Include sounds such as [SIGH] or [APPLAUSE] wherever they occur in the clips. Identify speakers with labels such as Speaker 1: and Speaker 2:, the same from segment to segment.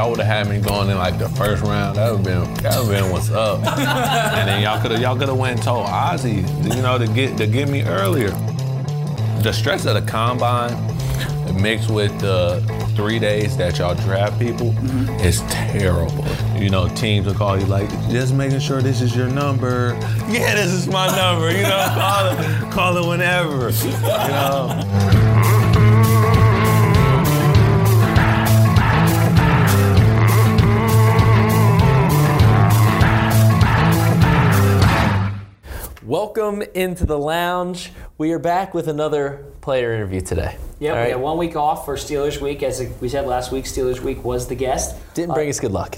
Speaker 1: y'all would have had me going in like the first round, that would have been that would been what's up. [LAUGHS] and then y'all could have y'all could have went and told Ozzie, you know, to get to get me earlier. The stress of the combine mixed with the three days that y'all draft people mm-hmm. is terrible. You know, teams will call you like, just making sure this is your number. Yeah, this is my number. You know, [LAUGHS] call it, call it whenever. You know.
Speaker 2: Welcome into the lounge. We are back with another player interview today.
Speaker 3: Yep,
Speaker 2: All
Speaker 3: we
Speaker 2: right?
Speaker 3: had one week off for Steelers week. As we said last week, Steelers week was the guest.
Speaker 2: Didn't bring us good luck.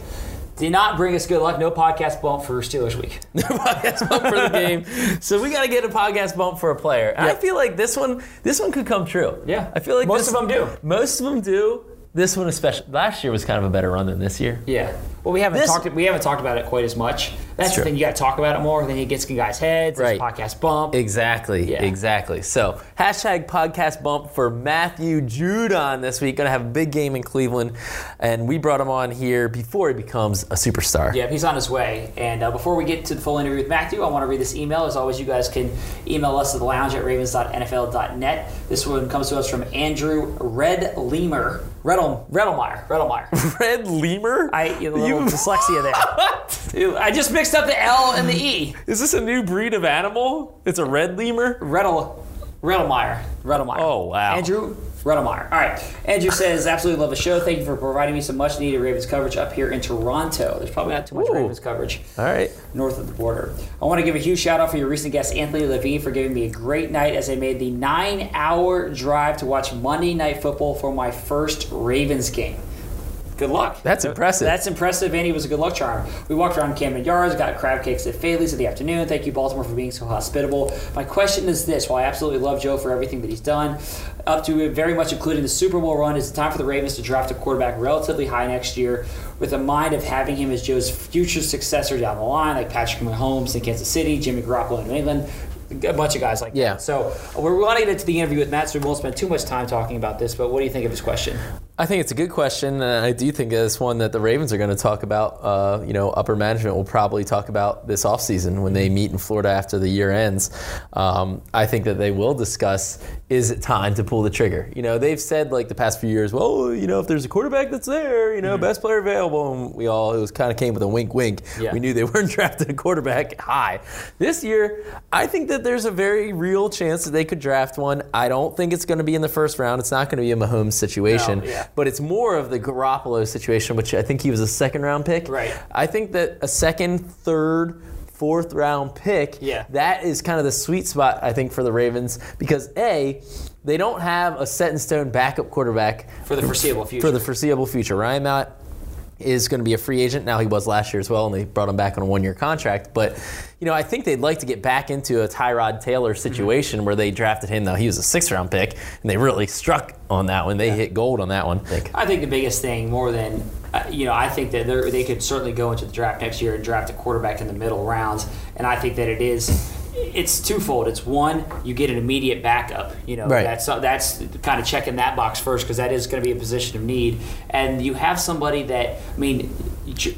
Speaker 3: Did not bring us good luck. No podcast bump for Steelers week. [LAUGHS]
Speaker 2: no podcast bump for the game. So we got to get a podcast bump for a player. I feel like this one, this one could come true.
Speaker 3: Yeah.
Speaker 2: I feel like
Speaker 3: Most
Speaker 2: this-
Speaker 3: of them do.
Speaker 2: Most of them do. This one especially. Last year was kind of a better run than this year.
Speaker 3: Yeah. Well, we haven't
Speaker 2: This-
Speaker 3: talked. We haven't talked about it quite as much. That's
Speaker 2: true.
Speaker 3: the thing. You got to talk about it more. Then it gets in guys' heads.
Speaker 2: Right.
Speaker 3: Podcast bump.
Speaker 2: Exactly.
Speaker 3: Yeah.
Speaker 2: Exactly. So hashtag podcast bump for Matthew Judon this week. Going to have a big game in Cleveland, and we brought him on here before he becomes a superstar.
Speaker 3: Yeah, he's on his way. And uh, before we get to the full interview with Matthew, I want to read this email. As always, you guys can email us at the lounge at ravens.nfl.net. This one comes to us from Andrew Red Lemur. Redel, Redelmeyer. Redelmeyer. [LAUGHS]
Speaker 2: Red lemur.
Speaker 3: I a little
Speaker 2: You- [LAUGHS]
Speaker 3: dyslexia there. [LAUGHS] I just mixed up the L and the E.
Speaker 2: Is this a new breed of animal? It's a red lemur.
Speaker 3: Redel, Redelmeyer. Redelmeyer.
Speaker 2: Oh, wow.
Speaker 3: Andrew Redelmeyer. All right. Andrew says, absolutely love the show. Thank you for providing me some much needed Ravens coverage up here in Toronto. There's probably not too much
Speaker 2: Ooh.
Speaker 3: Ravens coverage
Speaker 2: All right.
Speaker 3: north of the border. I want to give a huge shout out for your recent guest, Anthony Levine, for giving me a great night as I made the nine hour drive to watch Monday Night Football for my first Ravens game. Good luck.
Speaker 2: That's impressive.
Speaker 3: That's impressive, and he was a good luck charm. We walked around Camden Yards, got crab cakes at Faidley's in the afternoon. Thank you, Baltimore, for being so hospitable. My question is this: While I absolutely love Joe for everything that he's done, up to very much including the Super Bowl run, is it time for the Ravens to draft a quarterback relatively high next year, with a mind of having him as Joe's future successor down the line, like Patrick Mahomes in Kansas City, Jimmy Garoppolo in New England? A bunch of guys like
Speaker 2: Yeah.
Speaker 3: that. So we're to get into the interview with Matt, so we won't spend too much time talking about this. But what do you think of his question?
Speaker 2: I think it's a good question, and I do think it's one that the Ravens are going to talk about. Uh, you know, upper management will probably talk about this offseason when they meet in Florida after the year ends. Um, I think that they will discuss is it time to pull the trigger? You know, they've said like the past few years, well, you know, if there's a quarterback that's there, you know, best player available, and we all, it was kind of came with a wink wink.
Speaker 3: Yeah.
Speaker 2: We knew they [LAUGHS] weren't drafting a quarterback high. This year, I think that there's a very real chance that they could draft one. I don't think it's going to be in the first round. It's not going to be a Mahomes situation,
Speaker 3: No, yeah.
Speaker 2: But it's more of the Garoppolo situation, which I think he was a second round pick.
Speaker 3: Right.
Speaker 2: I think that a second, third, fourth round pick,
Speaker 3: Yeah.
Speaker 2: that is kind of the sweet spot, I think, for the Ravens because A, they don't have a set in stone backup quarterback
Speaker 3: For the foreseeable future.
Speaker 2: for the foreseeable future. Ryan Mallett is going to be a free agent. Now he was last year as well, and they brought him back on a one-year contract. But you know, I think they'd like to get back into a Tyrod Taylor situation where they drafted him. though he was a six-round pick, and they really struck on that one. They hit gold on that one. I think.
Speaker 3: I think the biggest thing, more than uh, you know, I think that they could certainly go into the draft next year and draft a quarterback in the middle rounds, and I think that it is. It's twofold. It's one, you get an immediate backup. You know,
Speaker 2: Right.
Speaker 3: that's that's kind of checking that box first because that is going to be a position of need, and you have somebody that I mean,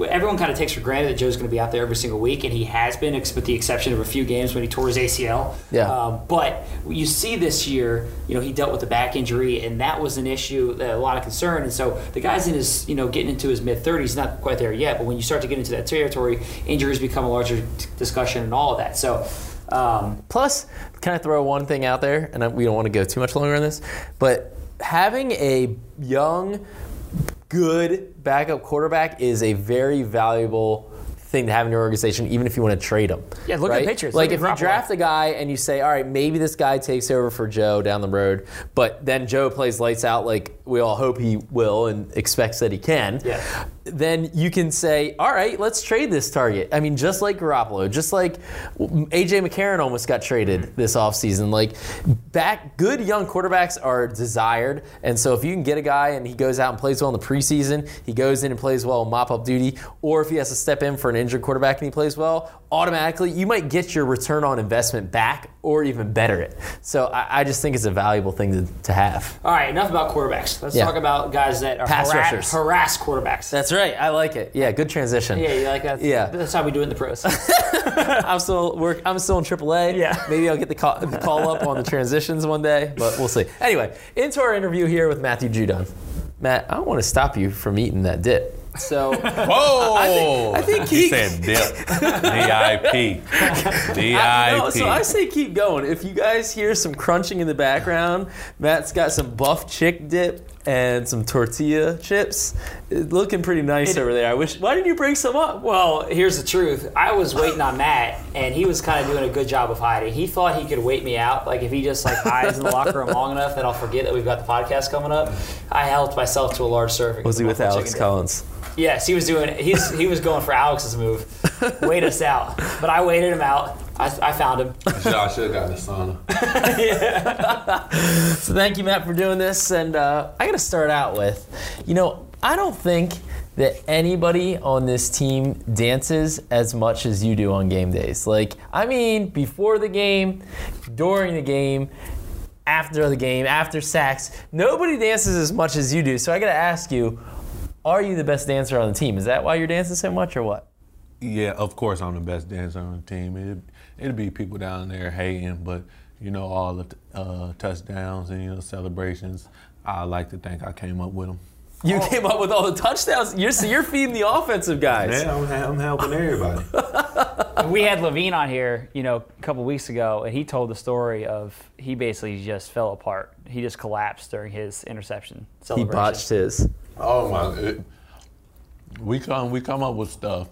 Speaker 3: everyone kind of takes for granted that Joe's going to be out there every single week, and he has been, with the exception of a few games when he tore his ACL.
Speaker 2: Yeah.
Speaker 3: Um, but you see this year, you know, he dealt with a back injury, and that was an issue, a lot of concern. And so the guy's in his, you know, getting into his mid 30s, not quite there yet, but when you start to get into that territory, injuries become a larger t- discussion and all of that. So, um,
Speaker 2: Plus, can I throw one thing out there? And we don't want to go too much longer on this, but having a young, good backup quarterback is a very valuable thing to have in your organization, even if you want to trade him.
Speaker 3: Yeah, look at the Patriots.
Speaker 2: Like if you draft a guy and you say, all right, maybe this guy takes over for Joe down the road, but then Joe plays lights out like we all hope he will and expects that he can.
Speaker 3: Yeah.
Speaker 2: Then you can say, all right, let's trade this target. I mean, just like Garoppolo, just like AJ McCarron almost got traded mm-hmm. this offseason. Like, back good young quarterbacks are desired. And so if you can get a guy and he goes out and plays well in the preseason, he goes in and plays well in mop up duty, or if he has to step in for an injured quarterback and he plays well, automatically you might get your return on investment back or even better it. So I, I just think it's a valuable thing to, to have.
Speaker 4: All right, enough about quarterbacks. Let's
Speaker 2: Yeah.
Speaker 4: talk about guys that are
Speaker 2: Pass
Speaker 4: harass,
Speaker 2: rushers.
Speaker 4: harass quarterbacks.
Speaker 2: That's right. I like it. Yeah, good transition.
Speaker 4: yeah, you like that?
Speaker 2: Yeah.
Speaker 4: That's how we do it in the pros. [LAUGHS]
Speaker 2: I'm still work. I'm still in AAA.
Speaker 4: Yeah.
Speaker 2: Maybe I'll get the call, the call up on the transitions one day, but we'll see. Anyway, into our interview here with Matthew Judon. Matt, I don't want to stop you from eating that dip. So [LAUGHS]
Speaker 1: Whoa!
Speaker 2: I think
Speaker 1: he
Speaker 2: he-
Speaker 1: said dip. D-I-P. D-I-P. [LAUGHS]
Speaker 2: no, so I say keep going. If you guys hear some crunching in the background, Matt's got some buff chick dip and some tortilla chips. It's looking pretty nice
Speaker 4: It-
Speaker 2: over there. I wish. Why didn't you bring some up?
Speaker 4: well, here's the truth. I was waiting on Matt, and he was kind of doing a good job of hiding. He thought he could wait me out. Like if he just like hides in the locker room long enough, that I'll forget that we've got the podcast coming up. I helped myself to a large serving.
Speaker 2: Was he with Alex
Speaker 4: Collins? dip.
Speaker 2: Collins?
Speaker 4: Yes, he was doing. He's he was going for Alex's move. [LAUGHS] Wait us out, but I waited him out. I, I found him.
Speaker 1: I should have got the sauna. [LAUGHS]
Speaker 2: So thank you, Matt, for doing this. And uh, I got to start out with, you know, I don't think that anybody on this team dances as much as you do on game days. Like, I mean, before the game, during the game, after the game, after sacks, nobody dances as much as you do. So I got to ask you, are you the best dancer on the team? Is that why you're dancing so much, or what?
Speaker 1: Yeah, of course I'm the best dancer on the team. It, it'd be people down there hating, but you know all the uh, touchdowns and you know celebrations. I like to think I came up with them.
Speaker 2: You came up with all the touchdowns. You're, so you're feeding the offensive guys.
Speaker 1: Yeah, I'm, I'm helping everybody. [LAUGHS]
Speaker 3: we had Levine on here, you know, a couple weeks ago, and he told the story of he basically just fell apart. He just collapsed during his interception celebration.
Speaker 2: He botched his.
Speaker 1: Oh my! It, we come we come up with stuff.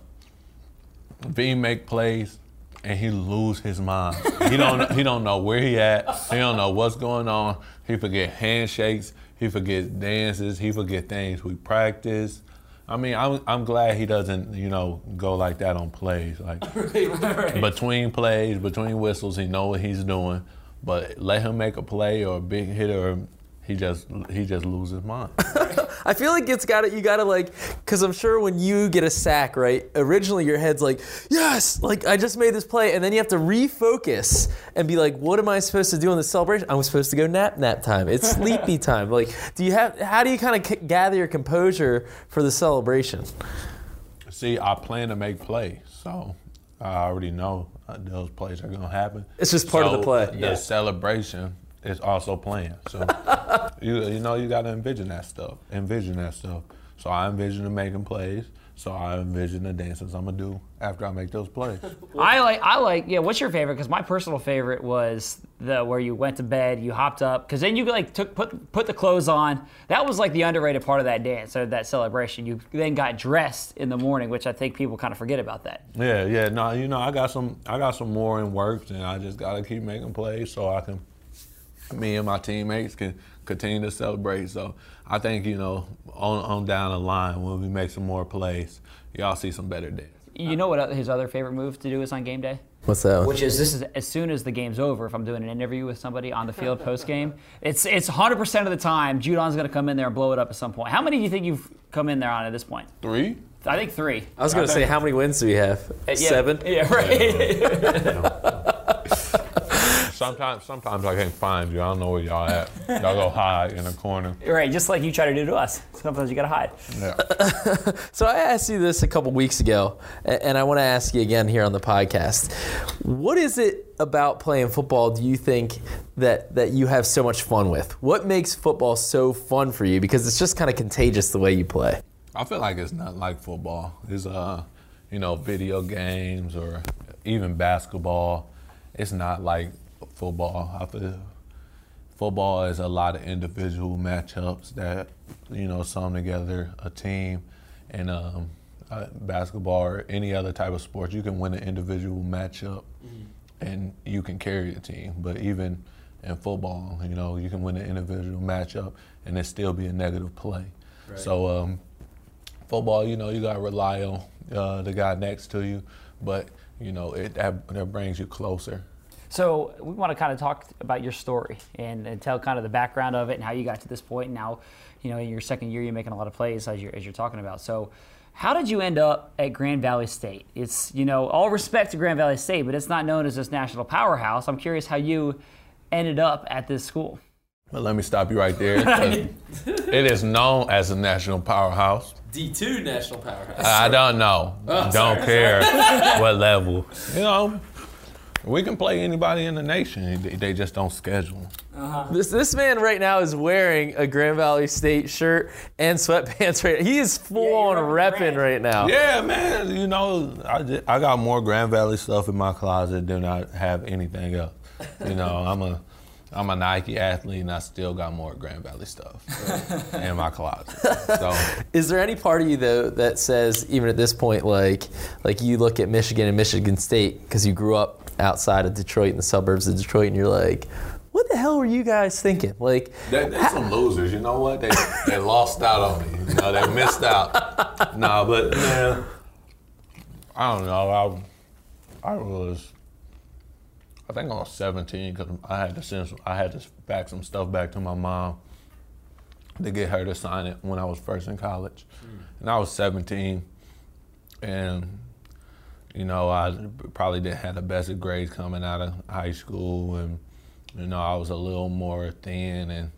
Speaker 1: V make plays and he lose his mind. He don't [LAUGHS] he don't know where he at. He don't know what's going on. He forget handshakes. He forgets dances. He forget things we practice. I mean, I'm I'm glad he doesn't you know go like that on plays. Like [LAUGHS] between plays, between whistles, he know what he's doing. But let him make a play or a big hit or he just he just loses his mind. [LAUGHS]
Speaker 2: I feel like it's got to you got to like because I'm sure when you get a sack, right? Originally your head's like, yes, like I just made this play, and then you have to refocus and be like, what am I supposed to do in the celebration? I'm supposed to go nap nap time. It's [LAUGHS] sleepy time. Like, do you have? How do you kind of c- gather your composure for the celebration?
Speaker 1: See, I plan to make plays, so I already know uh, those plays are gonna happen.
Speaker 2: It's just part of the play.
Speaker 1: The
Speaker 2: Yeah.
Speaker 1: celebration is also playing. So [LAUGHS] you you know you gotta envision that stuff. Envision that stuff. So I envision the making plays. So I envision the dances I'm gonna do after I make those plays. [LAUGHS]
Speaker 3: I like, I like, yeah. What's your favorite? Because my personal favorite was the where you went to bed, you hopped up, because then you like took put put the clothes on. That was like the underrated part of that dance or that celebration. You then got dressed in the morning, which I think people kind of forget about that.
Speaker 1: Yeah, yeah. No, you know, I got some I got some more in works and I just gotta keep making plays so I can me and my teammates can continue to celebrate. So I think, you know, on, on down the line when we make some more plays, y'all see some better days.
Speaker 3: You know what his other favorite move to do is on game day?
Speaker 2: What's that?
Speaker 3: Which is this is as soon as the game's over. If I'm doing an interview with somebody on the field [LAUGHS] post game, it's it's 100 percent of the time Judon's going to come in there and blow it up at some point. How many do you think you've come in there on at this point?
Speaker 1: Three?
Speaker 3: I think three.
Speaker 2: I was gonna say, how many wins do we have?
Speaker 3: Uh, yeah.
Speaker 2: Seven.
Speaker 3: Yeah, right. [LAUGHS] [LAUGHS]
Speaker 1: Sometimes sometimes I can't find you. I don't know where y'all at. Y'all go hide in a corner.
Speaker 3: right. Just like you try to do to us. Sometimes you got to hide.
Speaker 1: Yeah. [LAUGHS]
Speaker 2: So I asked you this a couple weeks ago, and I want to ask you again here on the podcast. What is it about playing football do you think that that you have so much fun with? What makes football so fun for you? Because it's just kind of contagious the way you play.
Speaker 1: I feel like it's not like football. It's uh, you know, video games or even basketball. It's not like football. I feel football is a lot of individual matchups that you know sum together a team, and um, uh, basketball or any other type of sport, you can win an individual matchup, and you can carry a team. But even in football, you know, you can win an individual matchup and it still be a negative play. So um, football, you know, you got to rely on uh, the guy next to you, but you know, it that, that brings you closer.
Speaker 3: So we want to kind of talk about your story and, and tell kind of the background of it and how you got to this point. And now, you know, in your second year, you're making a lot of plays as you're, as you're talking about. So how did you end up at Grand Valley State? It's, you know, all respect to Grand Valley State, but it's not known as this national powerhouse. I'm curious how you ended up at this school.
Speaker 1: Well, let me stop you right there. [LAUGHS] it is known as a national powerhouse.
Speaker 2: D2 national powerhouse.
Speaker 1: I don't know.
Speaker 2: Oh,
Speaker 1: don't care [LAUGHS] what level. You know, we can play anybody in the nation. They- They just don't schedule. Uh-huh.
Speaker 2: This this man right now is wearing a Grand Valley State shirt and sweatpants. Right, he is full
Speaker 3: you're
Speaker 2: on
Speaker 3: repping
Speaker 2: repping right now.
Speaker 1: Yeah, man. You know, I, ju- I got more Grand Valley stuff in my closet than I have anything else. You know, I'm a I'm a Nike athlete, and I still got more Grand Valley stuff in [LAUGHS] my closet. So [LAUGHS]
Speaker 2: Is there any part of you though that says, even at this point, like like you look at Michigan and Michigan State because you grew up outside of Detroit in the suburbs of Detroit, and you're like, what the hell were you guys thinking? Like,
Speaker 1: They, they're some losers, you know what? They they lost out on me. You know, they missed out. nah, but man, I don't know. I I was, I think I was 17 because I had to send some, I had to back some stuff back to my mom to get her to sign it when I was first in college, hmm. and I was 17, and you know I probably didn't have the best of grades coming out of high school, and you know I was a little more thin and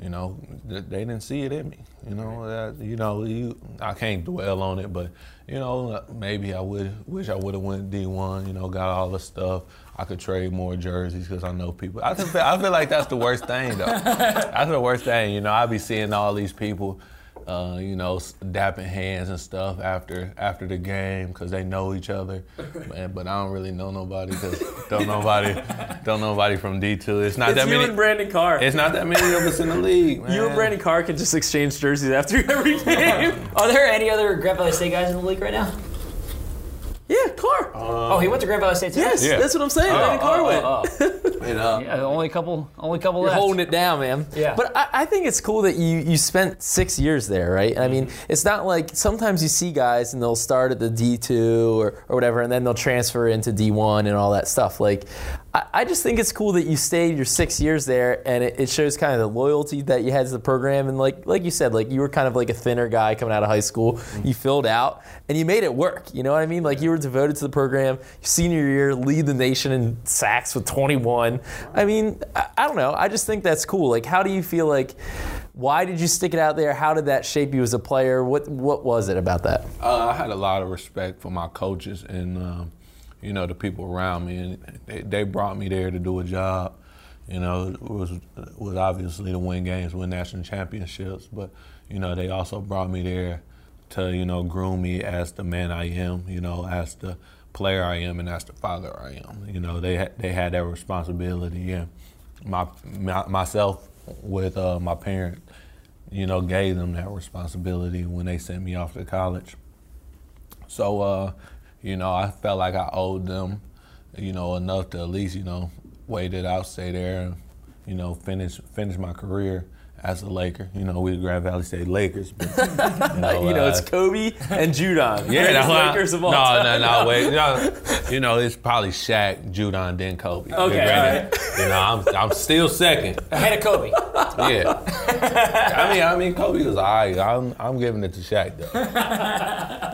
Speaker 1: you know, they didn't see it in me. You know, that, you know, you, I can't dwell on it, but you know, uh, maybe I would wish I would have went D1. You know, got all the stuff. I could trade more jerseys because I know people. I just feel, I feel like that's the worst thing, though. [LAUGHS] that's the worst thing. You know, I be seeing all these people. Uh, you know, dapping hands and stuff after after the game because they know each other, [LAUGHS] Man, but I don't really know nobody because don't nobody don't nobody from D two. It's not
Speaker 2: it's
Speaker 1: that
Speaker 2: you
Speaker 1: many.
Speaker 2: and Brandon Carr.
Speaker 1: It's not that many of us in the league, man.
Speaker 2: you and Brandon Carr can just exchange jerseys after [LAUGHS] every game.
Speaker 3: Are there any other Grand Valley State guys in the league right now?
Speaker 2: Yeah, Carr.
Speaker 3: oh, he went to Grand Valley State too?
Speaker 2: yes,
Speaker 1: Yeah.
Speaker 2: that's what I'm saying. Brandon Carr went.
Speaker 3: oh. [LAUGHS]
Speaker 1: And, uh,
Speaker 3: Yeah, only a couple, only a couple
Speaker 2: You're
Speaker 3: left.
Speaker 2: holding it down, man.
Speaker 3: Yeah.
Speaker 2: But I, I think it's cool that you you spent six years there, right? I mean,
Speaker 3: Mm-hmm.
Speaker 2: it's not like sometimes you see guys and they'll start at the D two or, or whatever, and then they'll transfer into D one and all that stuff. Like, I, just think it's cool that you stayed your six years there, and it, shows kind of the loyalty that you had to the program. And like like you said, like you were kind of like a thinner guy coming out of high school. You filled out and you made it work. You know what I mean? Like you were devoted to the program. Senior year, lead the nation in sacks with 21. I mean, I, I don't know. I just think that's cool. Like, how do you feel like? Why did you stick it out there? How did that shape you as a player? What what was it about that?
Speaker 1: Uh, I had a lot of respect for my coaches and um, you know the people around me, and they, they brought me there to do a job. You know, it was was obviously to win games, win national championships, but you know they also brought me there to you know groom me as the man I am. You know, as the player I am, and as the father I am. You know, they they had that responsibility, and my, my myself with uh, my parents, you know, gave them that responsibility when they sent me off to college. So, uh, you know, I felt like I owed them, you know, enough to at least, you know, wait it out, stay there, and, you know, finish finish my career as a Laker. You know, we the Grand Valley State Lakers. But, you [LAUGHS] know,
Speaker 2: you know, it's
Speaker 1: uh,
Speaker 2: Kobe and Judon.
Speaker 1: yeah,
Speaker 2: Greatest Lakers of all
Speaker 1: no,
Speaker 2: time.
Speaker 1: no, no, wait, [LAUGHS] no. You know, it's probably Shaq, Judon, then Kobe.
Speaker 2: Okay.
Speaker 1: You know, I'm, I'm still second.
Speaker 3: Ahead of Kobe.
Speaker 1: Yeah. I mean, I mean, Kobe was alright. I'm, I'm giving it to Shaq though. [LAUGHS]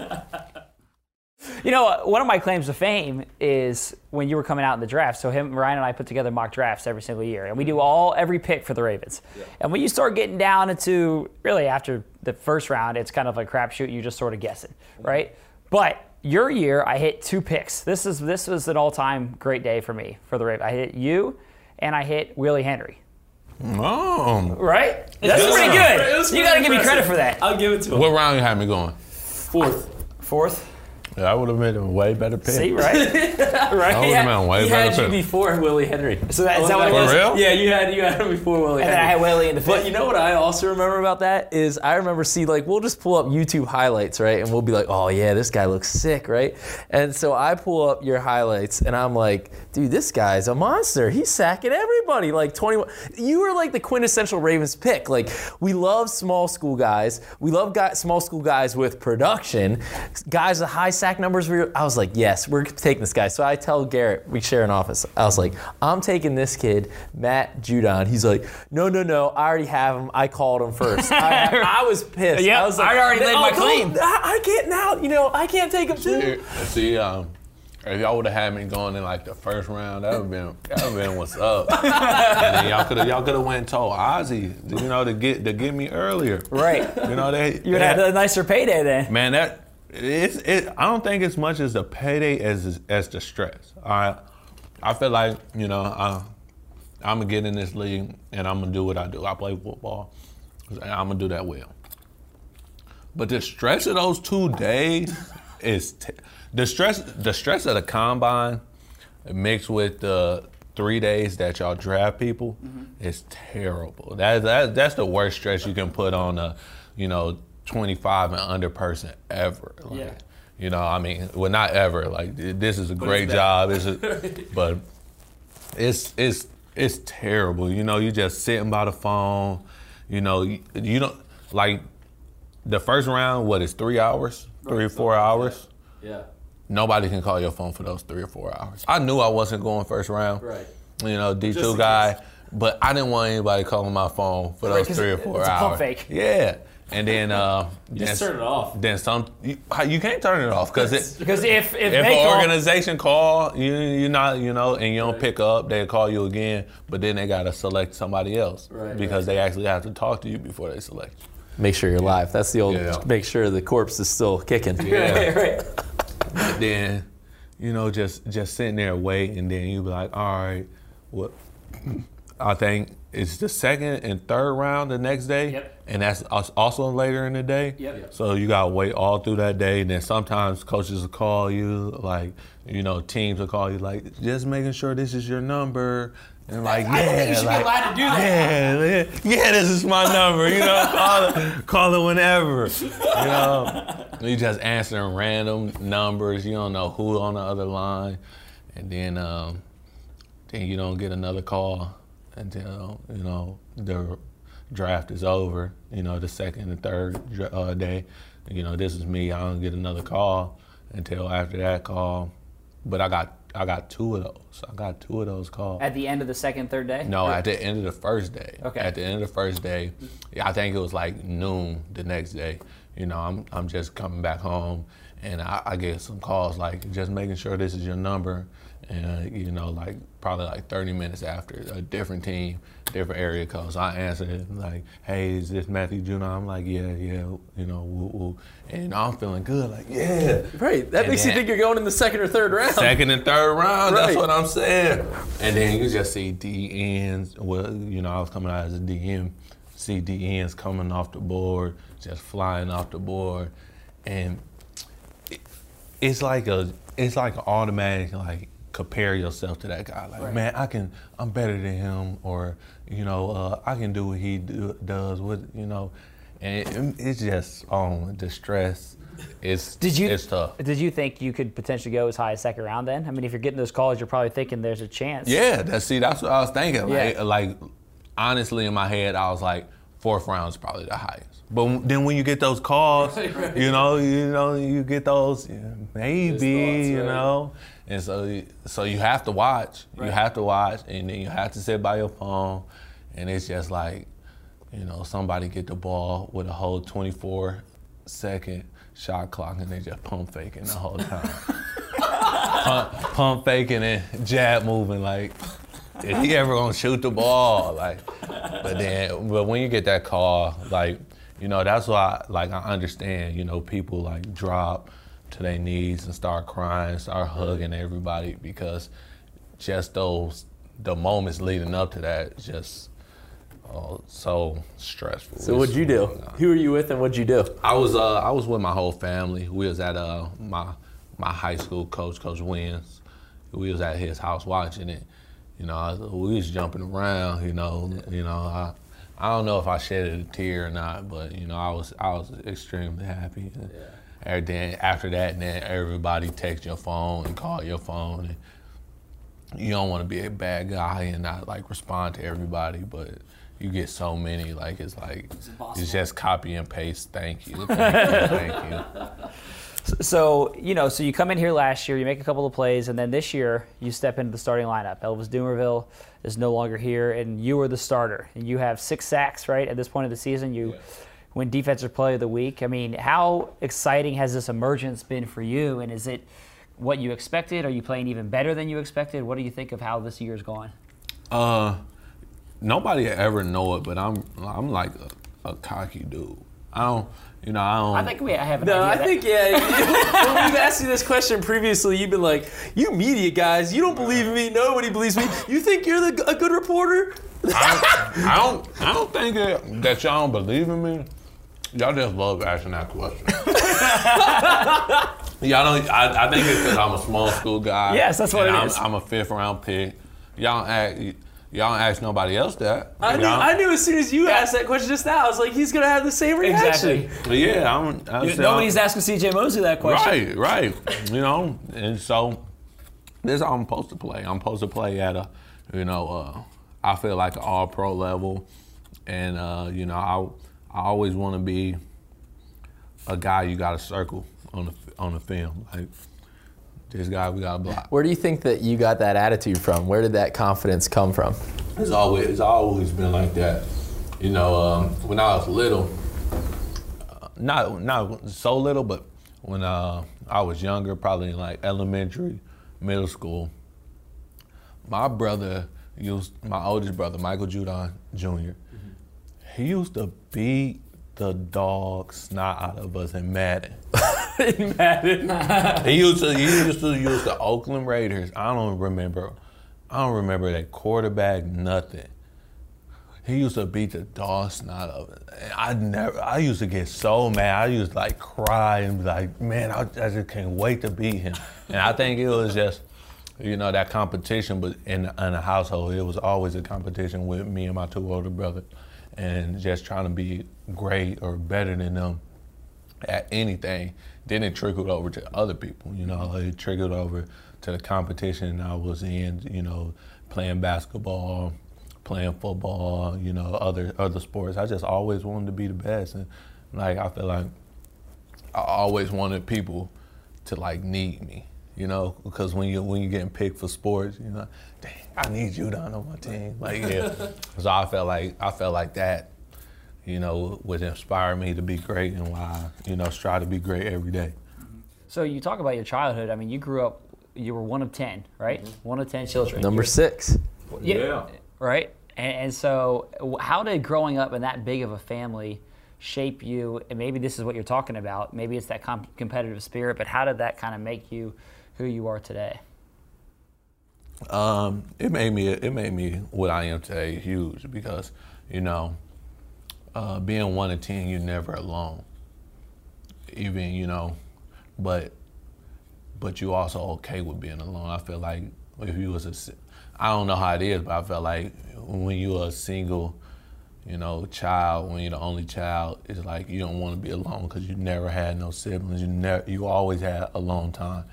Speaker 3: You know, one of my claims to fame is when you were coming out in the draft. So him, Ryan, and I put together mock drafts every single year, and we do all every pick for the Ravens. And when you start getting down into really after the first round, it's kind of like a crapshoot. You just sort of guessing, right? But your year, I hit two picks. This is this was an all-time great day for me for the Ravens. I hit you, and I hit Willie Henry.
Speaker 1: Oh.
Speaker 3: Right? That's
Speaker 1: Yeah.
Speaker 3: pretty good.
Speaker 2: was
Speaker 3: You got to give me credit for that.
Speaker 2: I'll give it to him.
Speaker 1: What round you had me going?
Speaker 2: Fourth.
Speaker 3: Fourth.
Speaker 1: Yeah, I would have made him a way better pick.
Speaker 3: See, right? [LAUGHS] [LAUGHS] Right?
Speaker 1: I would have made a way
Speaker 2: he had you
Speaker 1: pick.
Speaker 2: before Willie Henry.
Speaker 3: So that, is oh, that what it
Speaker 1: For
Speaker 3: was?
Speaker 1: real?
Speaker 2: Yeah, you had you had him before Willie Henry.
Speaker 3: And then I had Willie in the fifth.
Speaker 2: But you know what I also remember about that is I remember see like we'll just pull up YouTube highlights, right? And we'll be like, oh yeah, this guy looks sick, right? And so I pull up your highlights and I'm like, dude, this guy's a monster. He's sacking everybody. Like 21. You were like the quintessential Ravens pick. Like we love small school guys. We love guys, small school guys with production, guys with high sack numbers were? I was like, yes, we're taking this guy. So I tell Garrett, we share an office. I was like, I'm taking this kid, Matt Judon. He's like, no, no, no, I already have him. I called him first. I, I was pissed.
Speaker 3: Yeah,
Speaker 2: I was like,
Speaker 3: I already laid my
Speaker 2: "Oh,
Speaker 3: claim."
Speaker 2: I, I can't now. You know, I can't take him too.
Speaker 1: See, see, um, if y'all would have had me going in like the first round, that would have been that would have been what's up. [LAUGHS] and y'all could have y'all could have went and told Ozzie, you know, to get to get me earlier.
Speaker 3: Right.
Speaker 1: You know they.
Speaker 3: You would have had a nicer payday then.
Speaker 1: Man, that it's it. I don't think as much as the payday as as the stress. I I feel like you know I, I'm gonna get in this league and I'm gonna do what I do. I play football. and I'm gonna do that well. But the stress of those two days is t- the stress. The stress of the combine mixed with the three days that y'all draft people mm-hmm. is terrible. That, that that's the worst stress you can put on a you know 25 and under person ever. Like,
Speaker 4: Yeah.
Speaker 1: You know, I mean, well, not ever. Like this is a great job. It's a, [LAUGHS] but it's it's it's terrible. You know, you just sitting by the phone. You know, you, you don't like the first round. What is three hours? Three or four hours.
Speaker 2: Yeah.
Speaker 1: Nobody can call your phone for those three or four hours. I knew I wasn't going first round.
Speaker 2: Right.
Speaker 1: You know, D two guy,
Speaker 2: case.
Speaker 1: but I didn't want anybody calling my phone for
Speaker 3: Right,
Speaker 1: those three or
Speaker 3: it-
Speaker 1: four
Speaker 3: it's a
Speaker 1: hours.
Speaker 3: pump fake.
Speaker 1: Yeah. And then uh,
Speaker 2: Just
Speaker 1: then,
Speaker 2: turn it off.
Speaker 1: Then some you, you can't turn it off because it
Speaker 3: Because if if,
Speaker 1: if an
Speaker 3: call,
Speaker 1: organization call you, you're not, you know, and you don't pick up, they call you again. But then they gotta select somebody else
Speaker 2: Right,
Speaker 1: because they actually have to talk to you before they select you.
Speaker 2: Make sure you're live. That's the old.
Speaker 1: Yeah.
Speaker 2: Make sure the corpse is still kicking. [LAUGHS]
Speaker 1: Yeah.
Speaker 3: right.
Speaker 1: But then, you know, just just sitting there waiting, and then you be like, all right, what? I think it's the second and third round the next day,
Speaker 4: Yep.
Speaker 1: and that's also later in the day.
Speaker 4: Yep.
Speaker 1: So you gotta wait all through that day, and then sometimes coaches will call you, like you know, teams will call you, like just making sure this is your number. And like, yeah,
Speaker 4: I think you should be allowed to do that.
Speaker 1: Yeah, yeah, yeah, this is my number. You know, [LAUGHS] call it, call it whenever. You know, [LAUGHS] you just answering random numbers. You don't know who on the other line, and then um, then you don't get another call until you know the draft is over. You know, the second and third uh, day. You know, this is me. I don't get another call until after that call. But I got I got two of those. I got two of those calls.
Speaker 3: At the end of the second, third day.
Speaker 1: No, at the end of the first day.
Speaker 3: Okay.
Speaker 1: At the end of the first day, I think it was like noon the next day. You know, I'm I'm just coming back home, and I, I get some calls like just making sure this is your number, and uh, you know, like probably like 30 minutes after a different team, different area calls. I answer it like, "Hey, is this Matthew Judon?" I'm like, "Yeah, yeah," you know, woo, woo. and I'm feeling good, like, "Yeah."
Speaker 2: Right. That
Speaker 1: And
Speaker 2: makes you think you're going in the second or third round.
Speaker 1: Second and third round. That's what I'm saying. And then you just see DEs. Well, you know, I was coming out as a DE. See DEs coming off the board, just flying off the board, and it, it's like a, it's like an automatic like compare yourself to that guy. Like, man, I can, I'm better than him, or you know, uh, I can do what he do, does. What you know, and it, it's just on distress. It's
Speaker 3: Did you
Speaker 1: It's tough.
Speaker 3: Did you think you could potentially go as high as second round? Then I mean, if you're getting those calls, you're probably thinking there's a chance.
Speaker 1: Yeah, that's see, that's what I was thinking. Like,
Speaker 3: Yeah.
Speaker 1: like honestly, in my head, I was like, fourth round is probably the highest. But then when you get those calls, [LAUGHS] you know, you know, you get those yeah, maybe,
Speaker 2: thoughts,
Speaker 1: you
Speaker 2: right.
Speaker 1: And so so you have to watch. You have to watch, and then you have to sit by your phone, and it's just like, you know, somebody get the ball with a whole 24 second shot clock, and they just pump faking the whole time [LAUGHS] pump, pump faking and jab moving like is he ever gonna shoot the ball like but then but when you get that call like you know that's why like i understand you know people like drop to their knees and start crying start hugging everybody because just those the moments leading up to that just uh, so stressful
Speaker 2: So what'd you do? Who were you with and what'd you do?
Speaker 1: I was uh I was with my whole family. We was at uh my my high school coach, Coach Wins. We was at his house watching it. You know, I, we was jumping around. You know, you know. I I don't know if I shed a tear or not, but you know, I was I was extremely happy. And then after that, then everybody text your phone and call your phone. And you don't want to be a bad guy and not like respond to everybody, but you get so many. Like it's like
Speaker 4: impossible.
Speaker 1: it's just copy and paste. Thank you. Thank you. Thank you. [LAUGHS]
Speaker 3: So you know, so you come in here last year, you make a couple of plays, and then this year you step into the starting lineup. Elvis Dumervil is no longer here, and you are the starter, and you have six sacks right at this point of the season. You win Defensive Player of the Week. I mean, how exciting has this emergence been for you, and is it what you expected? Are you playing even better than you expected? What do you think of how this year's gone?
Speaker 1: Uh, nobody ever know it, but I'm I'm like a, a cocky dude. I don't, you know, I don't.
Speaker 3: I think we I have an
Speaker 2: No,
Speaker 3: idea.
Speaker 2: I
Speaker 3: that-
Speaker 2: think yeah. [LAUGHS] when we've asked you this question previously, you've been like, "You media guys, you don't believe me. Nobody believes me. You think you're the, a good reporter?"
Speaker 1: I, I don't. I don't think that, that y'all don't believe in me. Y'all just love asking that question. [LAUGHS] y'all don't. I, I think it's because I'm a small school guy.
Speaker 3: Yes, that's what
Speaker 1: and
Speaker 3: it
Speaker 1: I'm,
Speaker 3: is.
Speaker 1: I'm a fifth round pick. Y'all don't ask. Y'all don't ask nobody else that.
Speaker 2: I knew, I knew as soon as you asked that question just now, I was like, he's gonna have the same reaction.
Speaker 3: Exactly.
Speaker 1: Yeah, I'm. I'm saying-
Speaker 3: Nobody's asking CJ Mosley that question.
Speaker 1: Right, right. You know, and so this is how I'm supposed to play. I'm supposed to play at a, you know, uh, I feel like an all pro level, and uh, you know, I I always want to be a guy you got to circle on the on the film. Like this guy, we got to block.
Speaker 2: Where do you think that you got that attitude from? Where did that confidence come from?
Speaker 1: It's always it's always been like that. You know, um, when I was little, uh, not not so little, but when uh, I was younger, probably in like elementary, middle school, my brother used my oldest brother, Michael Judon junior He used to beat the dog snot out of us in Madden. [LAUGHS] [LAUGHS] He used to he used to use the Oakland Raiders. I don't remember. I don't remember that quarterback nothing. He used to beat the dog snot of it. I never. I used to get so mad. I used to like cry and be like, man, I, I just can't wait to beat him. And I think it was just, you know, that competition. But in in a household, it was always a competition with me and my two older brothers, and just trying to be great or better than them at anything. Then it trickled over to other people. You know, it trickled over to the competition I was in. You know, playing basketball, playing football. You know, other other sports. I just always wanted to be the best, and like I feel like I always wanted people to like need me. You know, because when you when you're getting picked for sports, you know, dang, I need you down on my team. Like yeah, [LAUGHS] so I felt like I felt like that you know, would inspire me to be great and why, you know, strive to be great every day.
Speaker 3: So you talk about your childhood. I mean, you grew up. You were one of ten, right? Mm-hmm. One of ten children.
Speaker 2: Number
Speaker 3: You're-
Speaker 2: six.
Speaker 3: Yeah. Right. And, and so, how did growing up in that big of a family shape you? And maybe this is what you're talking about. Maybe it's that com- competitive spirit. But how did that kind of make you who you are today?
Speaker 1: Um, it made me it made me what I am today huge because, you know, uh, being one of ten, you're never alone. Even you know, but but you also okay with being alone. I feel like if you was a, I don't know how it is, but I felt like when you're a single, you know, child, when you're the only child, it's like you don't want to be alone because you never had no siblings. You never, you always had alone time.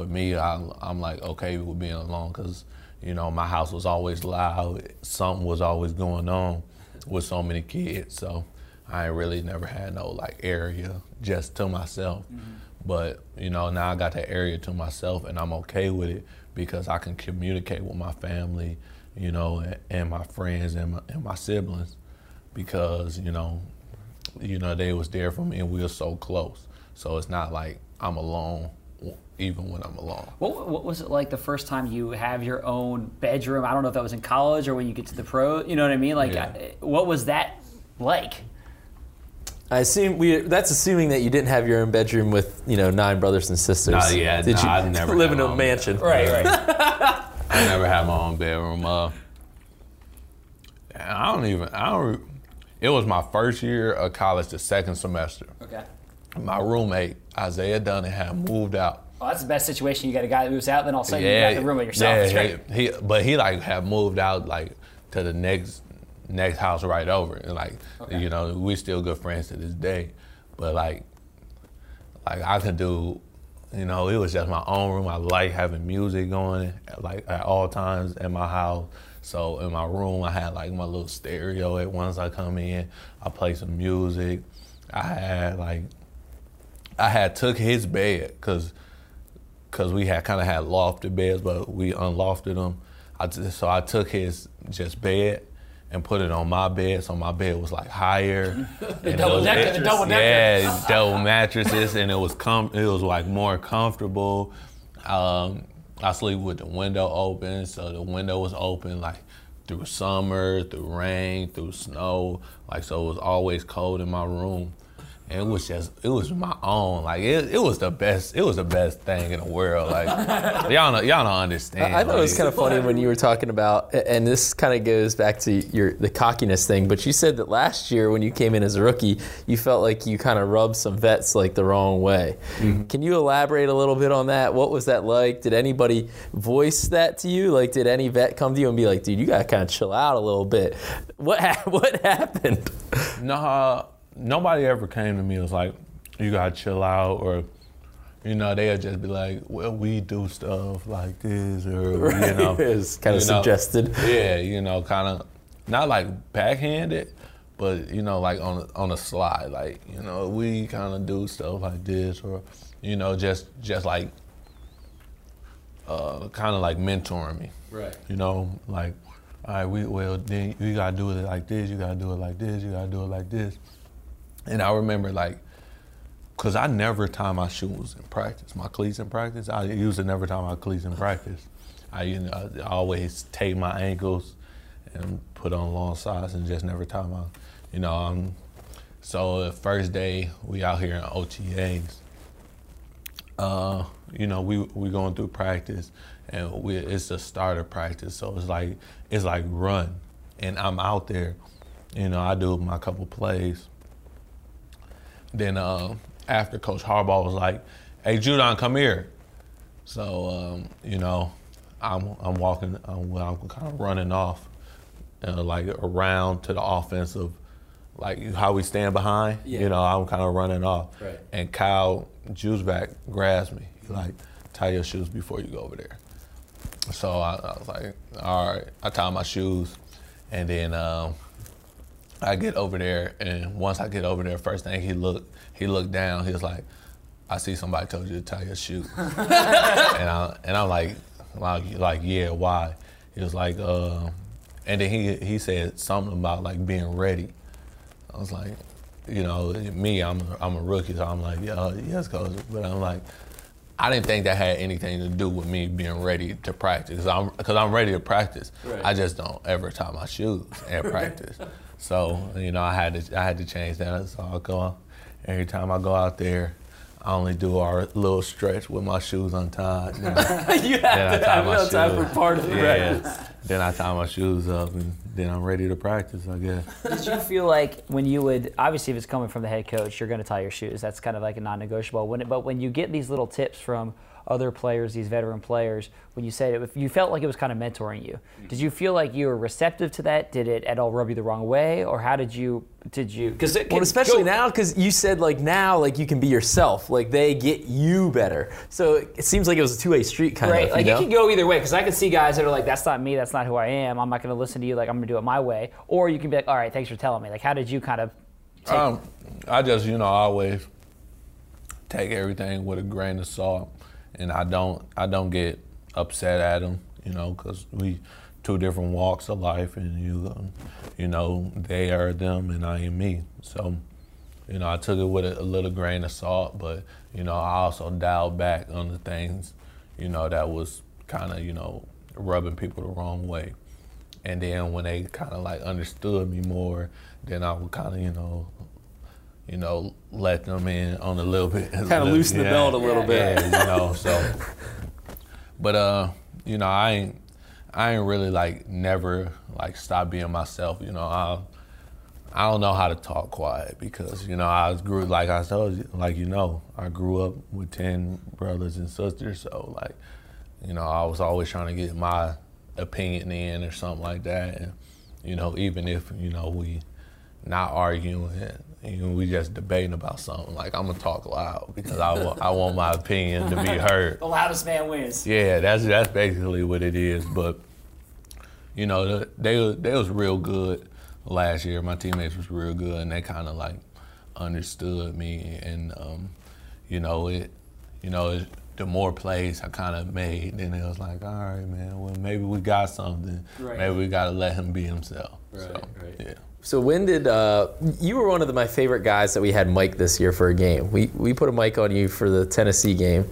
Speaker 1: But me, I, I'm like okay with being alone because you know my house was always loud. Something was always going on with so many kids. So I ain't really never had no like area just to myself. Mm-hmm. But you know now I got that area to myself and I'm okay with it because I can communicate with my family, you know, and, and my friends and my, and my siblings because you know, you know they was there for me and we were so close. So it's not like I'm alone even when I'm alone.
Speaker 3: What, what was it like the first time you have your own bedroom? I don't know if that was in college or when you get to the pro. You know what I mean? Like,
Speaker 1: Yeah.
Speaker 3: I- what was that like?
Speaker 2: I assume we. That's assuming that you didn't have your own bedroom with you know nine brothers and sisters.
Speaker 1: Nah, yeah,
Speaker 2: Did
Speaker 1: nah,
Speaker 2: you
Speaker 1: I never
Speaker 2: live in a
Speaker 1: my own
Speaker 2: mansion?
Speaker 3: Right, right. [LAUGHS]
Speaker 1: I never had my own bedroom. Uh, I don't even. I don't. It was my first year of college, the second semester.
Speaker 3: okay.
Speaker 1: My roommate Isaiah Dunning had moved out.
Speaker 3: Well, that's the best situation. You got a guy that moves out, then all of a sudden you got the room by yourself.
Speaker 1: Yeah,
Speaker 3: great.
Speaker 1: he, but he like had moved out like to the next next house right over, and like
Speaker 3: Okay.
Speaker 1: you know we still good friends to this day. But like like I could do, you know, it was just my own room. I like having music going like at all times in my house. So in my room, I had like my little stereo. At once I come in, I play some music. I had like, I had took his bed because, cause we had kind of had lofted beds, but we unlofted them. I t- so I took his just bed and put it on my bed, so my bed was like higher. [LAUGHS] And
Speaker 4: double decker, the double decker.
Speaker 1: Yeah, double mattresses, and it was com- it was like more comfortable. Um, I sleep with the window open, so the window was open like through summer, through rain, through snow. Like so, it was always cold in my room. And it was just, it was my own. Like it, it was the best. It was the best thing in the world. Like [LAUGHS] y'all, don't, y'all don't understand.
Speaker 2: I thought it was kind of funny when you were talking about, and this kind of goes back to your the cockiness thing. But you said that last year when you came in as a rookie, you felt like you kind of rubbed some vets like the wrong way. Mm-hmm. Can you elaborate a little bit on that? What was that like? Did anybody voice that to you? Like, did any vet come to you and be like, "Dude, you gotta kind of chill out a little bit"? What ha- [LAUGHS] what happened?
Speaker 1: No, nobody ever came to me and was like, you gotta chill out, or, you know, they'd just be like, well, we do stuff like this, or, you know. [LAUGHS]
Speaker 2: it's kind of
Speaker 1: you know,
Speaker 2: suggested.
Speaker 1: Yeah, you know, kind of, not like backhanded, but, you know, like on, on a slide, like, you know, we kind of do stuff like this, or, you know, just, just like, uh, kind of like mentoring me.
Speaker 2: Right.
Speaker 1: You know, like, all right, we well then you gotta do it like this, you gotta do it like this, you gotta do it like this. And I remember like, cause I never tie my shoes in practice, my cleats in practice. I usually never tie my cleats in practice. I you know I always tape my ankles and put on long socks and just never tie my, you know. Um, so the first day we out here in OTAs, uh, you know, we we going through practice, and we it's the start of practice, so it's like it's like run, and I'm out there, you know, I do my couple plays. Then uh, after Coach Harbaugh was like, "Hey, Judon, come here," so um, you know, I'm I'm walking, I'm, I'm kind of running off, uh, like around to the offensive like how we stand behind.
Speaker 2: Yeah.
Speaker 1: You know, I'm kind of running off.
Speaker 2: Right.
Speaker 1: And Kyle Juszczyk grabs me. He like, tie your shoes before you go over there. So I, I was like, all right. I tie my shoes, and then um, I get over there. And once I get over there, first thing he looked, he looked down. He was like, I see somebody told you to tie your shoe," [LAUGHS] and I and I'm like, like, like yeah, why? He was like, uh, and then he he said something about like being ready. I was like, you know, me, I'm a, I'm a rookie, so I'm like, yeah, yes, coach. But I'm like, I didn't think that had anything to do with me being ready to practice. I'm because I'm ready to practice.
Speaker 2: Right.
Speaker 1: I just don't ever tie my shoes at practice. [LAUGHS] so you know, I had to I had to change that. So I go every time I go out there. I only do our little stretch with my shoes untied. you know.
Speaker 2: you
Speaker 1: Then I [LAUGHS]
Speaker 2: have to
Speaker 1: tie
Speaker 2: have
Speaker 1: my
Speaker 2: real time
Speaker 1: shoes.
Speaker 2: for part of the
Speaker 1: yeah.
Speaker 2: practice.
Speaker 1: Then I tie my shoes up, and then I'm ready to practice. I guess.
Speaker 3: Did you feel like when you would obviously if it's coming from the head coach, you're going to tie your shoes. That's kind of like a non-negotiable. When it, but when you get these little tips from other players, these veteran players, when you said it, if you felt like it was kind of mentoring you. Did you feel like you were receptive to that? Did it at all rub you the wrong way, or how did you did you? Because
Speaker 2: Well, especially now, because you said like now, like you can be yourself. Like they get you better. So it seems like it was a two-way street kind
Speaker 3: Right,
Speaker 2: of.
Speaker 3: like
Speaker 2: you
Speaker 3: it can go either way because I can see guys that are like, "That's not me. That's not who I am. I'm not going to listen to you. Like I'm going to do it my way." Or you can be like, "All right, thanks for telling me." Like, how did you kind of? Take,
Speaker 1: Um, I just, you know, always take everything with a grain of salt, and I don't, I don't get upset at them, you know, because we two different walks of life, and you, um, you know, they are them, and I am me. So, you know, I took it with a, a little grain of salt, but you know, I also dialed back on the things, you know, that was kind of, you know, rubbing people the wrong way. And then when they kind of like understood me more, then I would kind of, you know, you know, let them in on a little bit. [LAUGHS]
Speaker 2: Kinda loosen the belt a little bit.
Speaker 1: Yeah, you know, so. [LAUGHS] But uh, you know, I ain't, I ain't really like never like stop being myself. You know, I, I don't know how to talk quiet because you know I grew like I told you, like you know, I grew up with ten brothers and sisters, so like, you know, I was always trying to get my opinion in or something like that, and you know, even if you know we not arguing, you know, we just debating about something, like I'm gonna talk loud because I want I want my opinion to be heard.
Speaker 4: The loudest man wins.
Speaker 1: Yeah, that's that's basically what it is. But you know, the, they was- they was real good last year. My teammates was real good, and they kind of like understood me, and um, you know it, you know it, the more plays I kind of made, then it was like, all right, man, well maybe we got something.
Speaker 4: Right.
Speaker 1: Maybe we got to let him be himself. So,
Speaker 2: right.
Speaker 1: Yeah.
Speaker 2: So when did uh, you were one of the, my favorite guys that we had Mike this year for a game? We we put a mic on you for the Tennessee game,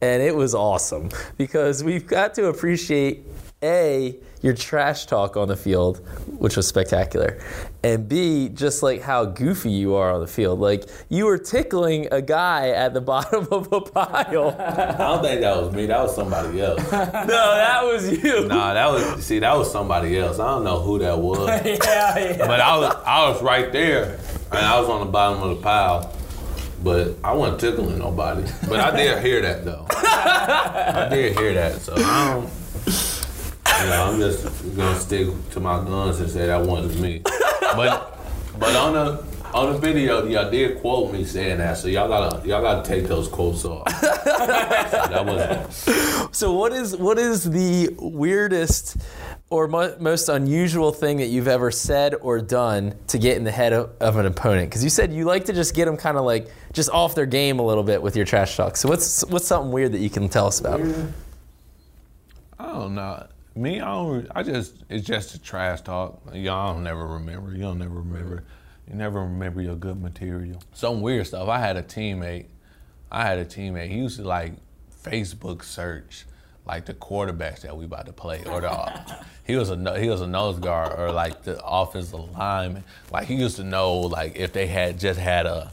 Speaker 2: and it was awesome because we've got to appreciate a your trash talk on the field, which was spectacular, and b just like how goofy you are on the field. Like you were tickling a guy at the [LAUGHS] bottom of a pile.
Speaker 1: I don't think that was me. That was somebody else. [LAUGHS]
Speaker 2: no, that was you.
Speaker 1: nah, that was see, that was somebody else. I don't know who that was. [LAUGHS]
Speaker 4: yeah, yeah.
Speaker 1: But I was I was right there, and I was on the bottom of the pile. But I wasn't tickling nobody. But I did hear that though. I did hear that. So I don't. You know, I'm just gonna stick to my guns and say that wasn't me. But but on the on the video, y'all did quote me saying that, so y'all gotta y'all gotta take those quotes off. that wasn't.
Speaker 2: So what is what is the weirdest or mo- most unusual thing that you've ever said or done to get in the head of, of an opponent? Because you said you like to just get them kind of like just off their game a little bit with your trash talk. So what's what's something weird that you can tell us about?
Speaker 1: I don't know. Me, I don't. I just it's just a trash talk. Y'all don't never remember. Don't never remember. You never remember your good material. Some weird stuff. I had a teammate. I had a teammate. He used to like Facebook search like the quarterbacks that we about to play or the [LAUGHS] he was a he was a nose guard or like the offensive lineman. Like he used to know like if they had just had a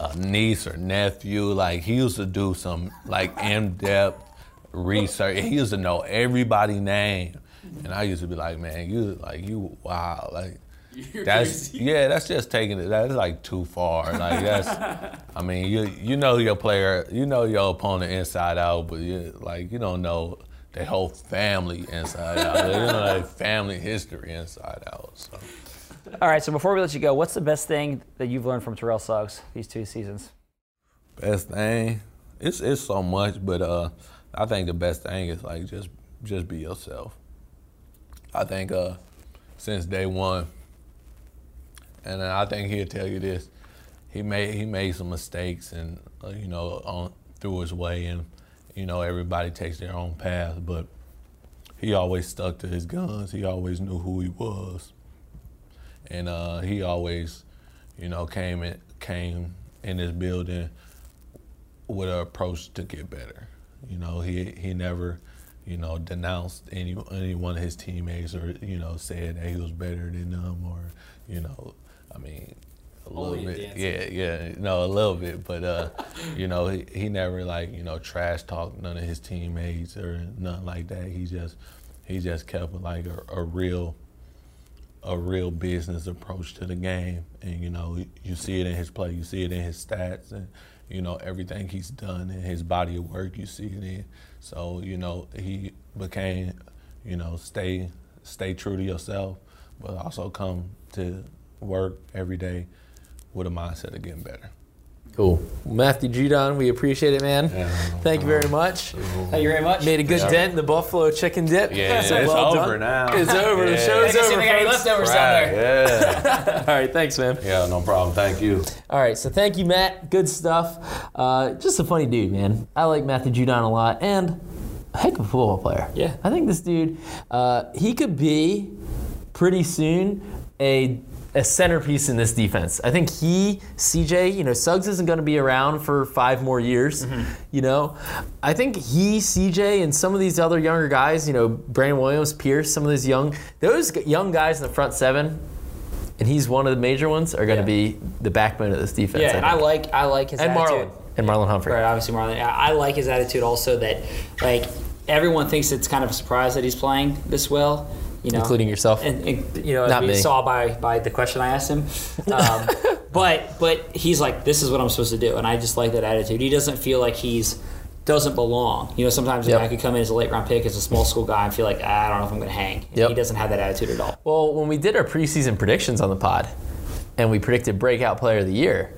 Speaker 1: a niece or nephew. Like he used to do some like in depth research. [LAUGHS] He used to know everybody's name, and I used to be like, man, you like you wow, like [LAUGHS] that's yeah, that's just taking it. That's like too far. Like that's, I [LAUGHS] mean, you you know your player, you know your opponent inside out, but you like you don't know their whole family inside out. You know their family history inside out. So.
Speaker 3: All right, so before we let you go, what's the best thing that you've learned from Terrell Suggs these two seasons?
Speaker 1: Best thing, it's it's so much, but uh, I think the best thing is like just just be yourself. I think uh, since day one, and I think he'll tell you this, he made he made some mistakes and uh, you know on through his way, and you know everybody takes their own path, but he always stuck to his guns. He always knew who he was, and uh, he always, you know, came in came in this building with an approach to get better. You know, he he never, you know, denounced any any one of his teammates or you know said that he was better than them or you know, I mean, a little
Speaker 4: Only
Speaker 1: bit,
Speaker 4: dancer.
Speaker 1: yeah, yeah, no, a little bit, but uh, [LAUGHS] you know, he, he never like you know trash talked none of his teammates or nothing like that. He just he just kept like a, a real a real business approach to the game, and you know you see it in his play, you see it in his stats, and you know everything he's done in his body of work, you see it in. So you know he became, you know, stay stay true to yourself, but also come to work every day with a mindset of getting better.
Speaker 2: Cool. Matthew Judon, we appreciate it, man.
Speaker 1: Yeah.
Speaker 2: Thank you very much.
Speaker 4: Thank you very much.
Speaker 2: Made a good
Speaker 1: Yeah.
Speaker 2: dent in the buffalo chicken dip.
Speaker 1: Yeah,
Speaker 2: So
Speaker 1: it's
Speaker 2: well
Speaker 1: over
Speaker 2: done.
Speaker 1: now.
Speaker 2: It's over. The show's
Speaker 4: I
Speaker 2: over.
Speaker 4: we got any
Speaker 2: folks.
Speaker 4: leftovers down
Speaker 1: Right,
Speaker 4: there.
Speaker 1: yeah, [LAUGHS]
Speaker 2: All right, thanks, man.
Speaker 1: yeah, no problem. Thank you.
Speaker 2: All right, so thank you, Matt. Good stuff. Uh, just a funny dude, man. I like Matthew Judon a lot, and a heck of a football player.
Speaker 4: Yeah.
Speaker 2: I think this dude, uh, he could be pretty soon a a centerpiece in this defense. I think he, CJ, you know, Suggs isn't going to be around for five more years. Mm-hmm. You know, I think he, CJ, and some of these other younger guys, you know, Brandon Williams, Pierce, some of these young, those young guys in the front seven, and he's one of the major ones, are going to
Speaker 4: Yeah.
Speaker 2: be the backbone of this defense.
Speaker 4: Yeah, and I like I like his
Speaker 2: and
Speaker 4: attitude.
Speaker 2: Marlon and Marlon Humphrey.
Speaker 4: Right, obviously Marlon. I I like his attitude also that like everyone thinks it's kind of a surprise that he's playing this well. You know,
Speaker 2: Including yourself.
Speaker 4: and, and, you know,
Speaker 2: Not
Speaker 4: as we
Speaker 2: me.
Speaker 4: saw by by the question I asked him. Um, [LAUGHS] but but he's like, this is what I'm supposed to do, and I just like that attitude. He doesn't feel like he's doesn't belong. You know, sometimes
Speaker 2: Yep.
Speaker 4: a guy could come in as a late round pick as a small school guy and feel like ah, I don't know if I'm going to hang.
Speaker 2: Yep.
Speaker 4: He doesn't have that attitude at all.
Speaker 2: Well, when we did our preseason predictions on the pod, and we predicted breakout player of the year,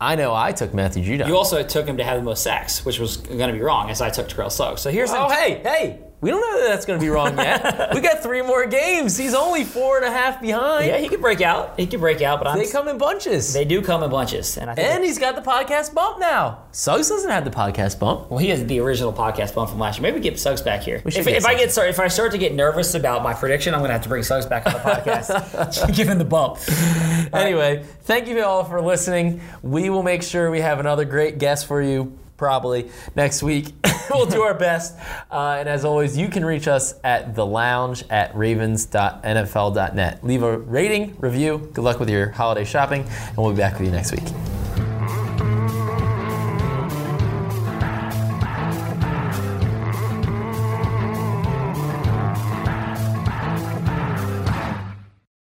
Speaker 2: I know I took Matthew Judon.
Speaker 4: You also took him to have the most sacks, which was going to be wrong, as I took Terrell Suggs. So here's
Speaker 2: oh, hey, hey, We don't know that that's going to be wrong yet. we got three more games. He's only four and a half behind.
Speaker 3: Yeah, he could break out. He could break out, but I'm,
Speaker 2: they come in bunches.
Speaker 3: They do come in bunches, and I think
Speaker 2: and he's got the podcast bump now. Suggs doesn't have the podcast bump.
Speaker 3: Well, he has the original podcast bump from last year. Maybe get Suggs back here. If,
Speaker 2: get
Speaker 3: if I get start, if I start to get nervous about my prediction, I'm going to have to bring Suggs back on the podcast, [LAUGHS] [LAUGHS] give him the bump.
Speaker 2: Anyway, thank you all for listening. We will make sure we have another great guest for you probably next week. [LAUGHS] we'll do our best. Uh, and as always, you can reach us at the lounge at ravens.nfl.net. Leave a rating, review. Good luck with your holiday shopping, and we'll be back with you next week.